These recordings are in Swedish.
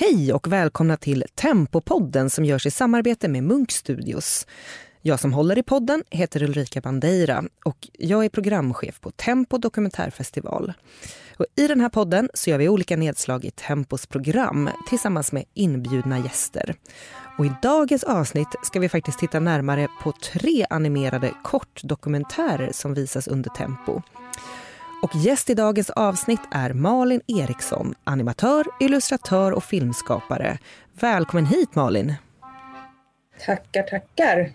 Hej och välkomna till Tempopodden som görs i samarbete med Munk Studios. Jag som håller i podden heter Ulrika Bandeira och jag är programchef på Tempo dokumentärfestival. Och I den här podden så gör vi olika nedslag i Tempos program tillsammans med inbjudna gäster. Och I dagens avsnitt ska vi faktiskt titta närmare på tre animerade kortdokumentärer som visas under Tempo. Och gäst i dagens avsnitt är Malin Eriksson, animatör, illustratör och filmskapare. Välkommen hit Malin! Tackar, tackar!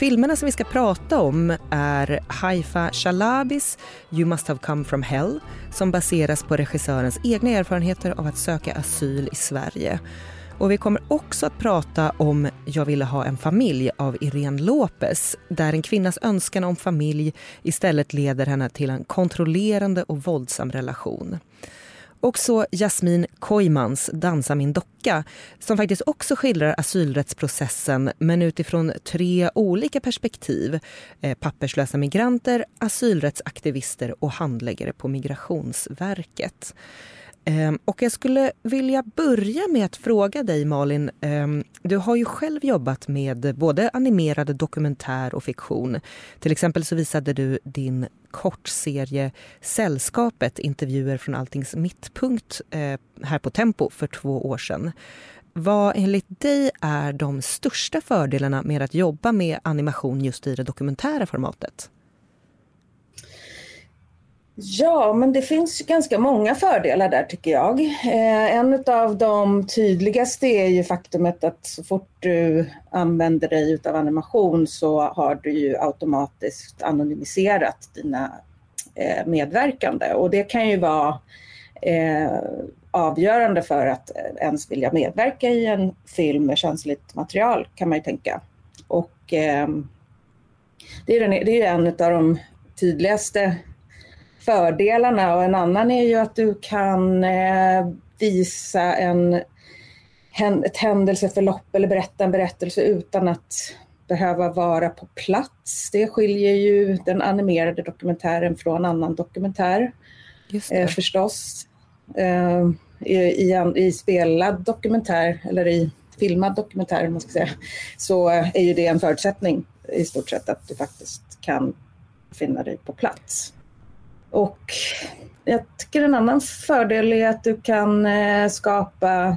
Filmerna som vi ska prata om är Haifa Shalabis You must have come from hell som baseras på regissörens egna erfarenheter av att söka asyl i Sverige. Och vi kommer också att prata om Jag ville ha en familj av Irene Lopez där en kvinnas önskan om familj istället leder henne till en kontrollerande och våldsam relation. Och så Jasmin Koimans Dansa min docka som faktiskt också skildrar asylrättsprocessen men utifrån tre olika perspektiv. Eh, papperslösa migranter, asylrättsaktivister och handläggare på Migrationsverket. Ehm, och jag skulle vilja börja med att fråga dig Malin. Ehm, du har ju själv jobbat med både animerad dokumentär och fiktion. Till exempel så visade du din kortserie Sällskapet, intervjuer från Alltings mittpunkt eh, här på Tempo för två år sedan. Vad enligt dig är de största fördelarna med att jobba med animation just i det dokumentära formatet? Ja, men det finns ganska många fördelar där tycker jag. Eh, en av de tydligaste är ju faktumet att så fort du använder dig av animation så har du ju automatiskt anonymiserat dina eh, medverkande och det kan ju vara eh, avgörande för att ens vilja medverka i en film med känsligt material kan man ju tänka. Och ehm, det är, den, det är en av de tydligaste fördelarna och en annan är ju att du kan eh, visa en, ett händelseförlopp eller berätta en berättelse utan att behöva vara på plats. Det skiljer ju den animerade dokumentären från annan dokumentär eh, förstås. Eh, i, i, I spelad dokumentär, eller i filmad dokumentär man ska säga, så är ju det en förutsättning i stort sett att du faktiskt kan finna dig på plats. Och jag tycker en annan fördel är att du kan eh, skapa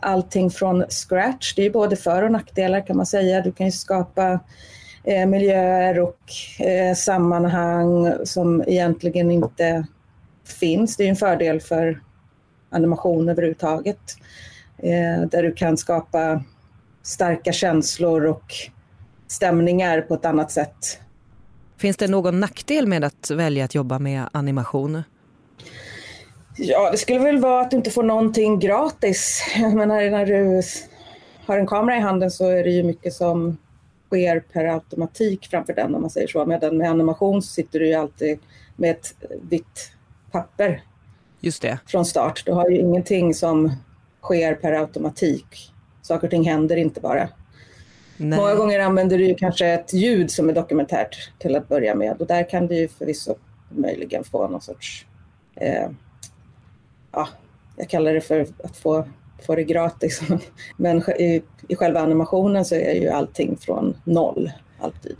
allting från scratch. Det är både för och nackdelar kan man säga. Du kan ju skapa eh, miljöer och eh, sammanhang som egentligen inte finns. Det är en fördel för animation överhuvudtaget. där du kan skapa starka känslor och stämningar på ett annat sätt Finns det någon nackdel med att välja att jobba med animation? Ja, det skulle väl vara att du inte får någonting gratis. Jag menar, när du har en kamera i handen så är det ju mycket som sker per automatik framför den om man säger så. Medan med animation så sitter du ju alltid med ett vitt papper Just det. från start. Du har ju ingenting som sker per automatik. Saker och ting händer inte bara. Nej. Många gånger använder du kanske ett ljud som är dokumentärt till att börja med och där kan du ju förvisso möjligen få någon sorts, eh, ja, jag kallar det för att få, få det gratis. Men i, i själva animationen så är ju allting från noll, alltid.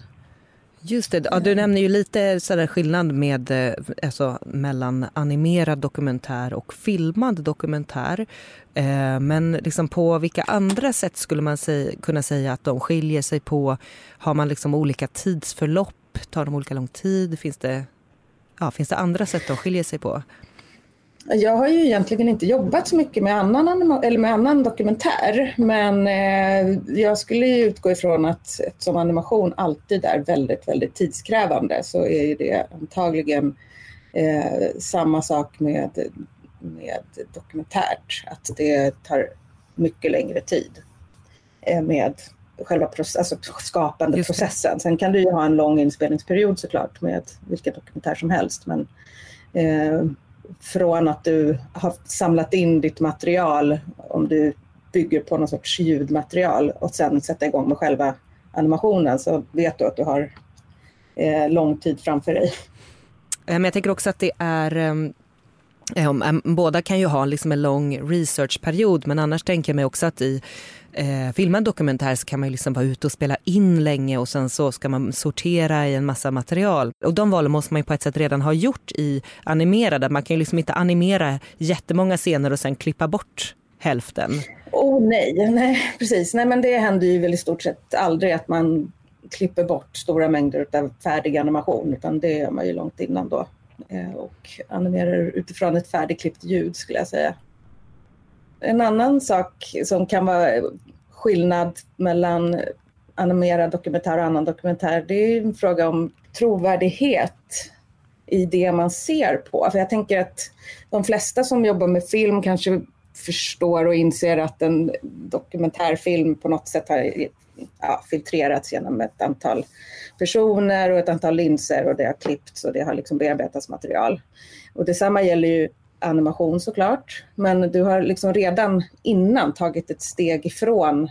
Just det, ja, du nämner ju lite sådär skillnad med, eh, alltså, mellan animerad dokumentär och filmad dokumentär. Eh, men liksom på vilka andra sätt skulle man säga, kunna säga att de skiljer sig på? Har man liksom olika tidsförlopp? Tar de olika lång tid? Finns det, ja, finns det andra sätt de skiljer sig på? Jag har ju egentligen inte jobbat så mycket med annan, eller med annan dokumentär men eh, jag skulle utgå ifrån att eftersom animation alltid är väldigt, väldigt tidskrävande så är det antagligen eh, samma sak med, med dokumentärt, att det tar mycket längre tid eh, med själva process, alltså skapande processen. Sen kan du ju ha en lång inspelningsperiod såklart med vilken dokumentär som helst. Men eh, från att du har samlat in ditt material, om du bygger på någon sorts ljudmaterial och sen sätta igång med själva animationen så vet du att du har eh, lång tid framför dig. Eh, men jag tänker också att det är ehm, eh, ehm, båda kan ju ha liksom en lång researchperiod men annars tänker jag mig också att i eh, filma en dokumentär så kan man ju liksom vara ute och spela in länge och sen så ska man sortera i en massa material. Och de valen måste man ju på ett sätt redan ha gjort i animerade. Man kan ju liksom inte animera jättemånga scener och sen klippa bort hälften. Oh nej, nej precis. Nej men det händer ju väl i stort sett aldrig att man klipper bort stora mängder av färdig animation utan det gör man ju långt innan då. Eh, och animerar utifrån ett färdigklippt ljud skulle jag säga. En annan sak som kan vara skillnad mellan animerad dokumentär och annan dokumentär, det är en fråga om trovärdighet i det man ser på. För jag tänker att de flesta som jobbar med film kanske förstår och inser att en dokumentärfilm på något sätt har ja, filtrerats genom ett antal personer och ett antal linser och det har klippts och det har liksom bearbetats material. Och detsamma gäller ju animation såklart, men du har liksom redan innan tagit ett steg ifrån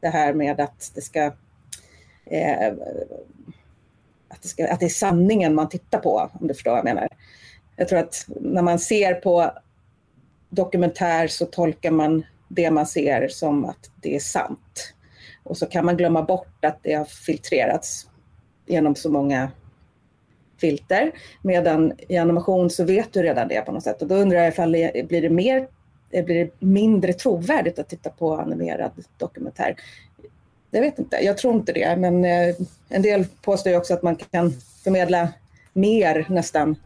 det här med att det ska eh, att, det ska, att det är sanningen man tittar på, om du förstår vad jag menar. Jag tror att när man ser på dokumentär så tolkar man det man ser som att det är sant. Och så kan man glömma bort att det har filtrerats genom så många filter. Medan i animation så vet du redan det på något sätt. Och då undrar jag ifall det blir det, mer, eh, blir det mindre trovärdigt att titta på animerad dokumentär? Jag vet inte, jag tror inte det. Men eh, en del påstår ju också att man kan förmedla mer nästan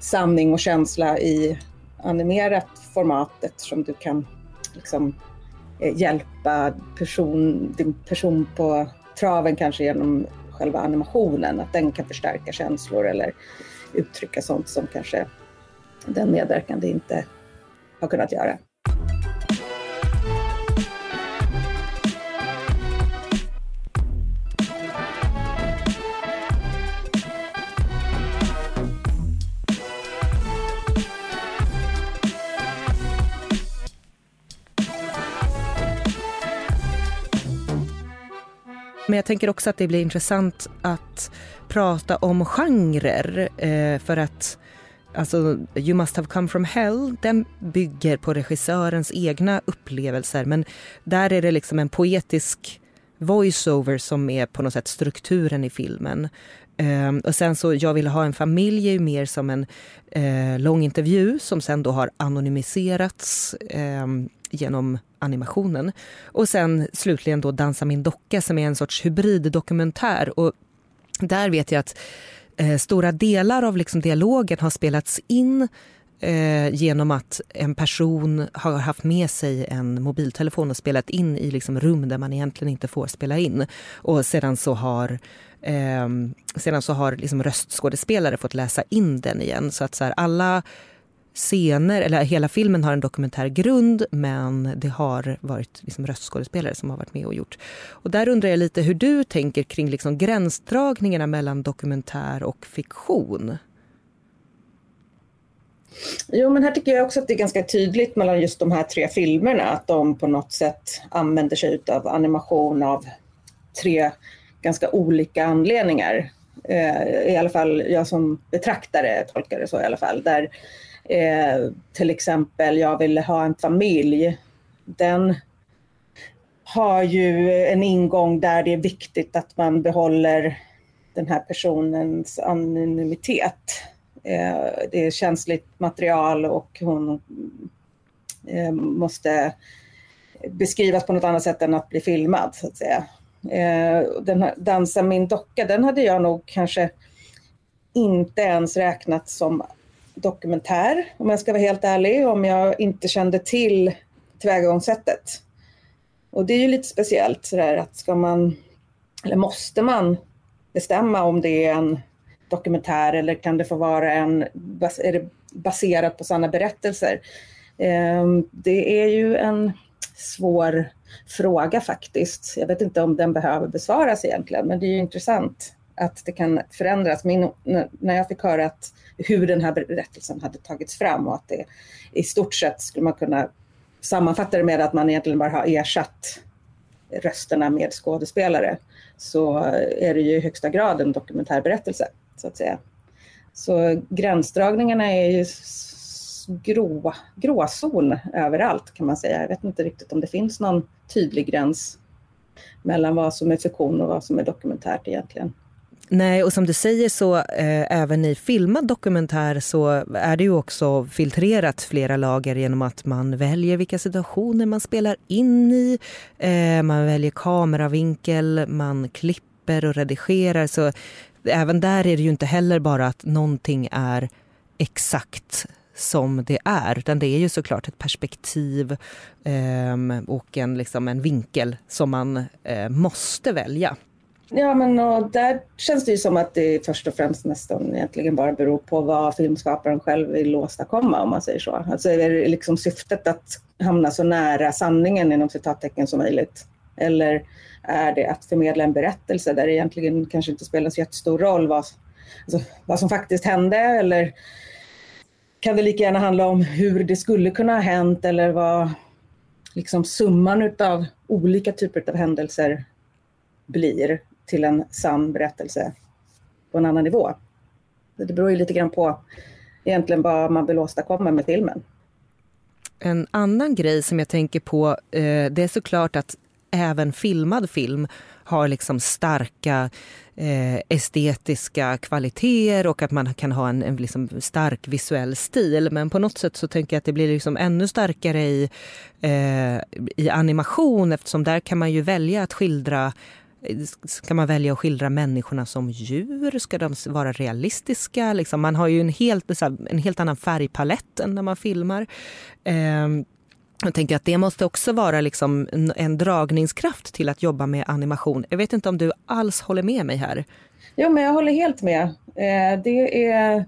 sanning och känsla i animerat format eftersom du kan liksom eh, hjälpa person, din person på traven kanske genom själva animationen, att den kan förstärka känslor eller uttrycka sånt som kanske den medverkande inte har kunnat göra. Men jag tänker också att det blir intressant att prata om genrer eh, för att Alltså, You must have come from hell, den bygger på regissörens egna upplevelser men där är det liksom en poetisk voiceover som är på något sätt strukturen i filmen. Um, och sen så Jag ville ha en familj är ju mer som en uh, lång intervju som sen då har anonymiserats um, genom animationen. Och sen slutligen då Dansa min docka som är en sorts hybriddokumentär. Och där vet jag att eh, stora delar av liksom dialogen har spelats in eh, genom att en person har haft med sig en mobiltelefon och spelat in i liksom rum där man egentligen inte får spela in. Och sedan så har eh, sedan så har liksom röstskådespelare fått läsa in den igen. Så att så här, alla scener, eller hela filmen har en dokumentär grund men det har varit liksom röstskådespelare som har varit med och gjort. Och där undrar jag lite hur du tänker kring liksom gränsdragningarna mellan dokumentär och fiktion. Jo, men här tycker jag också att det är ganska tydligt mellan just de här tre filmerna att de på något sätt använder sig av animation av tre ganska olika anledningar. Eh, I alla fall jag som betraktare tolkar det så i alla fall. Där Eh, till exempel, jag vill ha en familj. Den har ju en ingång där det är viktigt att man behåller den här personens anonymitet. Eh, det är känsligt material och hon eh, måste beskrivas på något annat sätt än att bli filmad så att säga. Eh, den här Dansa min docka, den hade jag nog kanske inte ens räknat som dokumentär, om jag ska vara helt ärlig, om jag inte kände till tillvägagångssättet. Och det är ju lite speciellt sådär att ska man, eller måste man bestämma om det är en dokumentär eller kan det få vara en, är det baserat på sanna berättelser? Ehm, det är ju en svår fråga faktiskt. Jag vet inte om den behöver besvaras egentligen, men det är ju intressant att det kan förändras. Min, när jag fick höra att hur den här berättelsen hade tagits fram och att det i stort sett skulle man kunna sammanfatta det med att man egentligen bara har ersatt rösterna med skådespelare så är det ju i högsta grad en dokumentärberättelse så att säga. Så gränsdragningarna är ju grå, gråzon överallt kan man säga. Jag vet inte riktigt om det finns någon tydlig gräns mellan vad som är fiktion och vad som är dokumentärt egentligen. Nej, och som du säger så eh, även i filmad dokumentär så är det ju också filtrerat flera lager genom att man väljer vilka situationer man spelar in i. Eh, man väljer kameravinkel, man klipper och redigerar. Så även där är det ju inte heller bara att någonting är exakt som det är. Utan det är ju såklart ett perspektiv eh, och en, liksom en vinkel som man eh, måste välja. Ja, men och där känns det ju som att det först och främst nästan egentligen bara beror på vad filmskaparen själv vill åstadkomma om man säger så. Alltså är det liksom syftet att hamna så nära sanningen inom citattecken som möjligt? Eller är det att förmedla en berättelse där det egentligen kanske inte spelar så jättestor roll vad, alltså, vad som faktiskt hände eller kan det lika gärna handla om hur det skulle kunna ha hänt eller vad liksom summan av olika typer av händelser blir till en sann berättelse på en annan nivå. Det beror ju lite grann på egentligen vad man vill åstadkomma med filmen. En annan grej som jag tänker på eh, det är såklart att även filmad film har liksom starka eh, estetiska kvaliteter och att man kan ha en, en liksom stark visuell stil. Men på något sätt så tänker jag att det blir liksom ännu starkare i, eh, i animation eftersom där kan man ju välja att skildra Ska man välja att skildra människorna som djur? Ska de vara realistiska? Liksom, man har ju en helt, en helt annan färgpalett än när man filmar. Eh, jag tänker att det måste också vara liksom en dragningskraft till att jobba med animation. Jag vet inte om du alls håller med mig här? Jo, men jag håller helt med. Eh, det är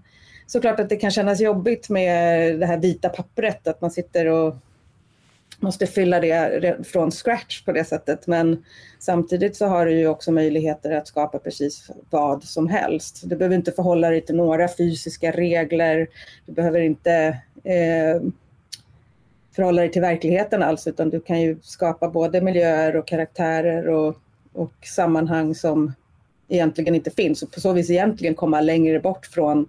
såklart att det kan kännas jobbigt med det här vita pappret, att man sitter och måste fylla det från scratch på det sättet. Men samtidigt så har du ju också möjligheter att skapa precis vad som helst. Du behöver inte förhålla dig till några fysiska regler. Du behöver inte eh, förhålla dig till verkligheten alls, utan du kan ju skapa både miljöer och karaktärer och, och sammanhang som egentligen inte finns och på så vis egentligen komma längre bort från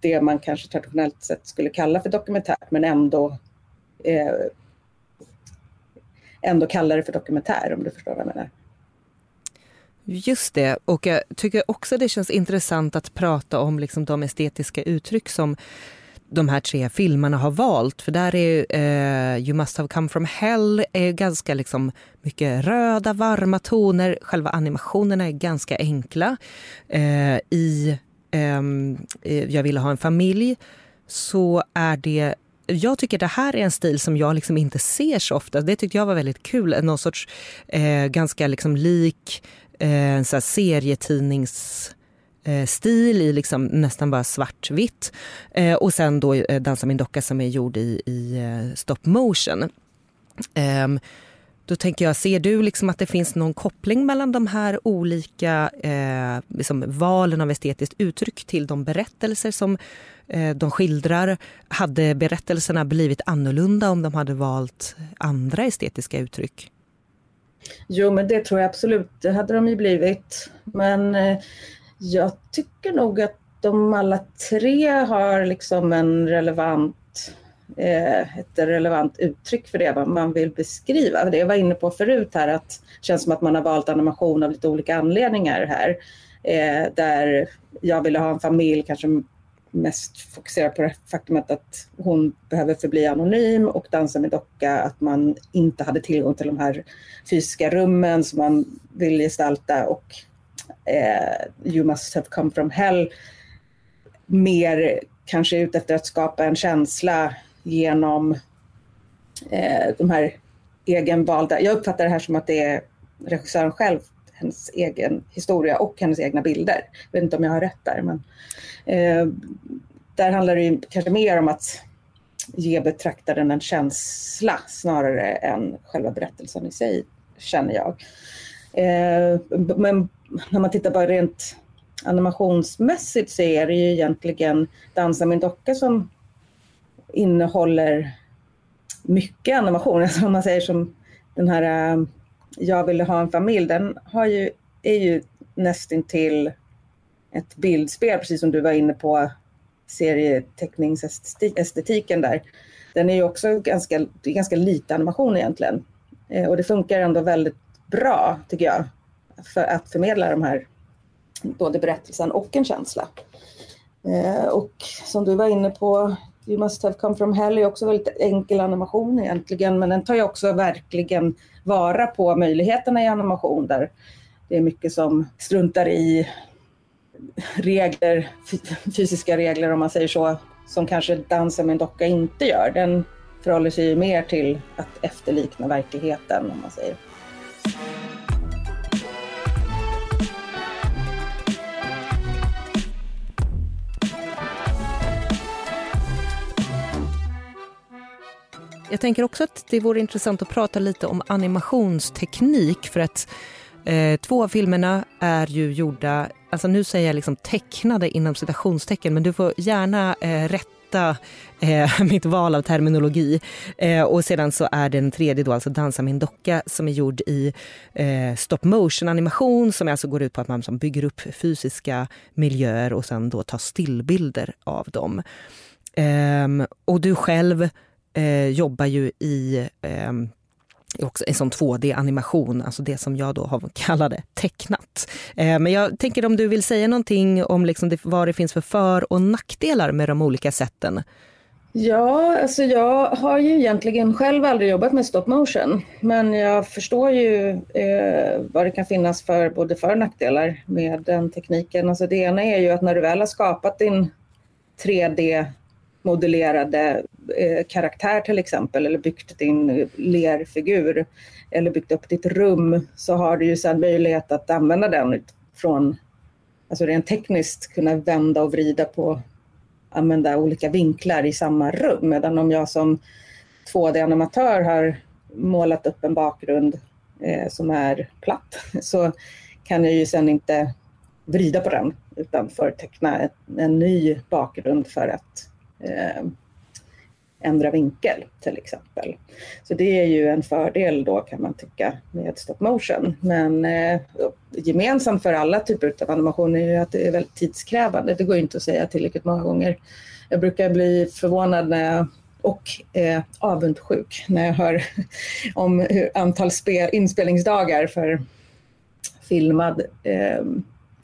det man kanske traditionellt sett skulle kalla för dokumentärt, men ändå eh, ändå kalla det för dokumentär om du förstår vad jag menar. Just det, och jag tycker också det känns intressant att prata om liksom de estetiska uttryck som de här tre filmerna har valt. För där är eh, You must have come from hell är ganska liksom mycket röda, varma toner. Själva animationerna är ganska enkla. Eh, I ehm, eh, Jag ville ha en familj så är det jag tycker det här är en stil som jag liksom inte ser så ofta. Det tyckte jag var väldigt kul. Någon sorts eh, ganska liksom lik eh, så serietidnings stil i liksom nästan bara svartvitt. Eh, och sen då eh, Dansa min docka som är gjord i, i eh, stop motion. Ehm, då tänker jag, ser du liksom att det finns någon koppling mellan de här olika eh, liksom valen av estetiskt uttryck till de berättelser som eh, de skildrar? Hade berättelserna blivit annorlunda om de hade valt andra estetiska uttryck? Jo, men det tror jag absolut. Det hade de ju blivit. Men eh, jag tycker nog att de alla tre har liksom en relevant Eh, ett relevant uttryck för det man vill beskriva. Det jag var inne på förut här att det känns som att man har valt animation av lite olika anledningar här. Eh, där jag ville ha en familj, kanske mest fokusera på det faktumet att hon behöver förbli anonym och dansa med docka, att man inte hade tillgång till de här fysiska rummen som man vill gestalta och eh, You must have come from hell mer kanske ute efter att skapa en känsla genom eh, de här egenvalda... Jag uppfattar det här som att det är regissören själv, hennes egen historia och hennes egna bilder. Jag vet inte om jag har rätt där, men eh, där handlar det ju kanske mer om att ge betraktaren en känsla snarare än själva berättelsen i sig, känner jag. Eh, men när man tittar bara rent animationsmässigt så är det ju egentligen Dansa min docka som innehåller mycket animation. Alltså om man säger som den här äh, Jag ville ha en familj, den har ju, är ju nästintill ett bildspel, precis som du var inne på serieteckningsestetiken där. Den är ju också ganska, ganska lite animation egentligen. Eh, och det funkar ändå väldigt bra, tycker jag, för att förmedla de här, både berättelsen och en känsla. Eh, och som du var inne på, You must have come from hell är också väldigt enkel animation egentligen, men den tar ju också verkligen vara på möjligheterna i animation där det är mycket som struntar i regler, fysiska regler om man säger så, som kanske dansen med en docka inte gör. Den förhåller sig ju mer till att efterlikna verkligheten om man säger. Jag tänker också att det vore intressant att prata lite om animationsteknik för att eh, två av filmerna är ju gjorda, alltså nu säger jag liksom tecknade inom citationstecken men du får gärna eh, rätta eh, mitt val av terminologi. Eh, och sedan så är den tredje då alltså Dansa min docka som är gjord i eh, stop motion animation som alltså går ut på att man som bygger upp fysiska miljöer och sen då tar stillbilder av dem. Ehm, och du själv eh, jobbar ju i eh, också en sån 2D-animation, alltså det som jag då har kallade tecknat. Eh, men jag tänker om du vill säga någonting om liksom det, vad det finns för för och nackdelar med de olika sätten? Ja, alltså jag har ju egentligen själv aldrig jobbat med stop motion, men jag förstår ju eh, vad det kan finnas för både för och nackdelar med den tekniken. Alltså det ena är ju att när du väl har skapat din 3D modellerade eh, karaktär till exempel eller byggt din lerfigur eller byggt upp ditt rum så har du ju sedan möjlighet att använda den från, alltså rent tekniskt kunna vända och vrida på, använda olika vinklar i samma rum. Medan om jag som 2D-animatör har målat upp en bakgrund eh, som är platt så kan jag ju sedan inte vrida på den utan förteckna en ny bakgrund för att eh, ändra vinkel till exempel. Så det är ju en fördel då kan man tycka med stop motion. Men eh, gemensamt för alla typer av animation är ju att det är väldigt tidskrävande. Det går inte att säga tillräckligt många gånger. Jag brukar bli förvånad när jag och eh, avundsjuk när jag hör om hur antal spel, inspelningsdagar för filmad, eh,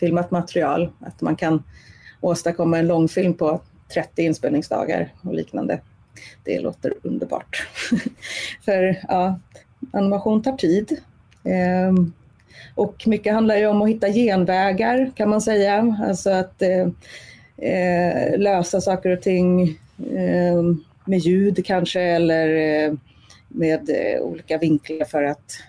filmat material. Att man kan åstadkomma en långfilm på 30 inspelningsdagar och liknande. Det låter underbart. För ja, animation tar tid. Ehm, och mycket handlar ju om att hitta genvägar kan man säga. Alltså att eh, eh lösa saker och ting eh, med ljud kanske eller eh, med eh, olika vinklar för att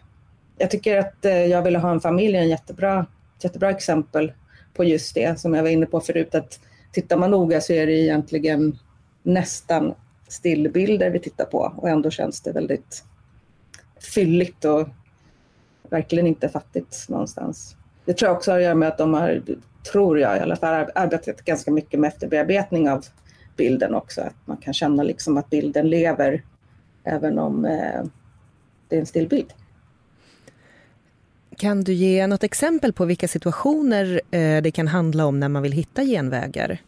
jag tycker att eh, Jag ville ha en familj är en jättebra, jättebra exempel på just det som jag var inne på förut att tittar man noga så är det egentligen nästan stillbilder vi tittar på och ändå känns det väldigt fylligt och verkligen inte fattigt någonstans. Det tror jag också har att göra med att de har, tror jag i alla fall, arbetat ganska mycket med efterbearbetning av bilden också. Att man kan känna liksom att bilden lever även om eh, det är en stillbild. Kan du ge något exempel på vilka situationer eh, det kan handla om när man vill hitta genvägar?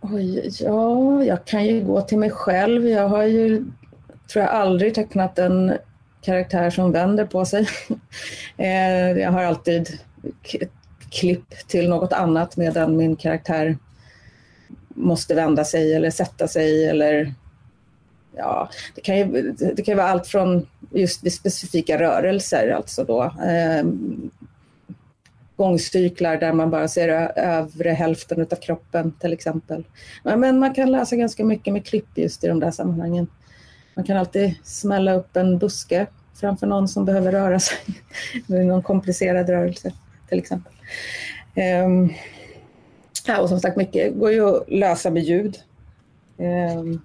Oj, ja, jag kan ju gå till mig själv. Jag har ju, tror jag, aldrig tecknat en karaktär som vänder på sig. Eh, jag har alltid klipp till något annat medan min karaktär måste vända sig eller sätta sig eller ja, det kan ju, det kan vara allt från just vid specifika rörelser, alltså då eh, gångcyklar där man bara ser övre hälften av kroppen till exempel. Men man kan läsa ganska mycket med klipp just i de där sammanhangen. Man kan alltid smälla upp en buske framför någon som behöver röra sig. med någon komplicerad rörelse till exempel. Um, ja, och som sagt, mycket går ju att lösa med ljud. Um,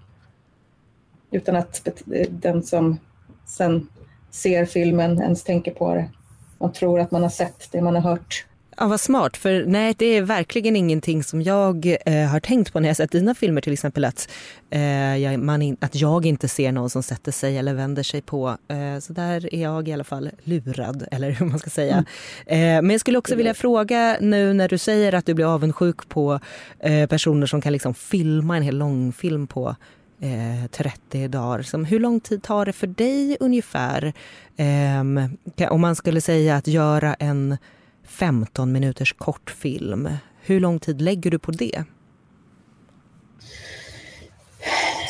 utan att den som sen ser filmen ens tänker på det. Man tror att man har sett det man har hört. Ja, vad smart, för nej, det är verkligen ingenting som jag eh, har tänkt på när jag sett dina filmer till exempel att, eh, jag, man in, att jag inte ser någon som sätter sig eller vänder sig på. Eh, så där är jag i alla fall lurad, eller hur man ska säga. Mm. Eh, men jag skulle också vilja fråga nu när du säger att du blir avundsjuk på eh, personer som kan liksom filma en hel långfilm på Eh, 30 dagar. Som, hur lång tid tar det för dig ungefär? Eh, om man skulle säga att göra en 15 minuters kortfilm. Hur lång tid lägger du på det?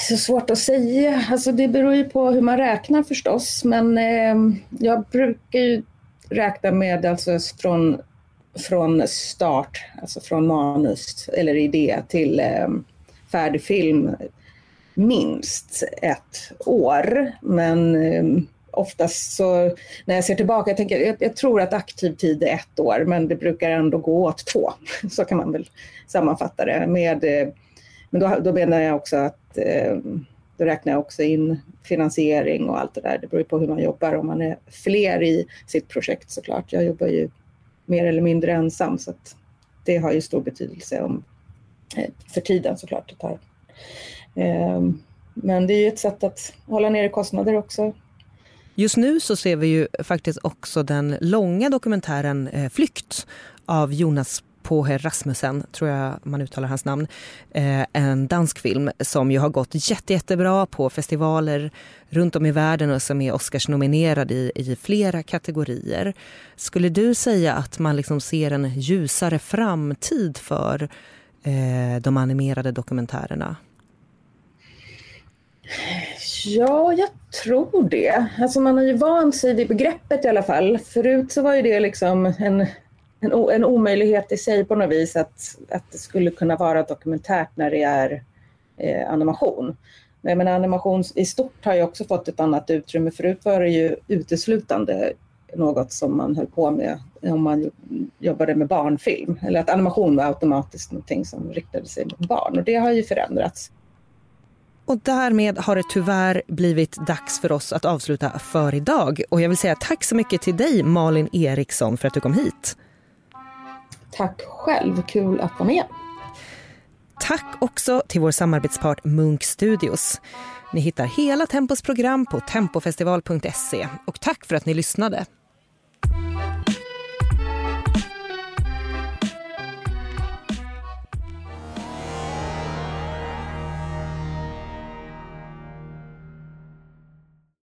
Så svårt att säga. Alltså det beror ju på hur man räknar förstås. Men eh, jag brukar ju räkna med alltså från, från start, alltså från manus eller idé till eh, färdig film minst ett år. Men eh, oftast så när jag ser tillbaka, jag, tänker, jag, jag, tror att aktiv tid är ett år, men det brukar ändå gå åt två. Så kan man väl sammanfatta det. Med, eh, men då, då menar jag också att eh, då räknar jag också in finansiering och allt det där. Det beror på hur man jobbar. Om man är fler i sitt projekt såklart. Jag jobbar ju mer eller mindre ensam så att det har ju stor betydelse om, eh, för tiden såklart det tar. Ehm, men det är ju ett sätt att hålla nere kostnader också. Just nu så ser vi ju faktiskt också den långa dokumentären eh, Flykt av Jonas Poher Rasmussen, tror jag man uttalar hans namn. Eh, en dansk film som ju har gått jätte, jättebra på festivaler runt om i världen och som är Oscarsnominerad i, i flera kategorier. Skulle du säga att man liksom ser en ljusare framtid för eh, de animerade dokumentärerna? Ja, jag tror det. Alltså man har ju vant sig vid begreppet i alla fall. Förut så var ju det liksom en, en, en omöjlighet i sig på något vis att, att det skulle kunna vara dokumentärt när det är eh, animation. Men animation i stort har ju också fått ett annat utrymme. Förut var det ju uteslutande något som man höll på med om man jobbade med barnfilm. Eller att animation var automatiskt någonting som riktade sig mot barn och det har ju förändrats. Och därmed har det tyvärr blivit dags för oss att avsluta för idag. Och jag vill säga tack så mycket till dig Malin Eriksson för att du kom hit. Tack själv, kul att vara med. Tack också till vår samarbetspart Munk Studios. Ni hittar hela Tempos program på tempofestival.se och tack för att ni lyssnade.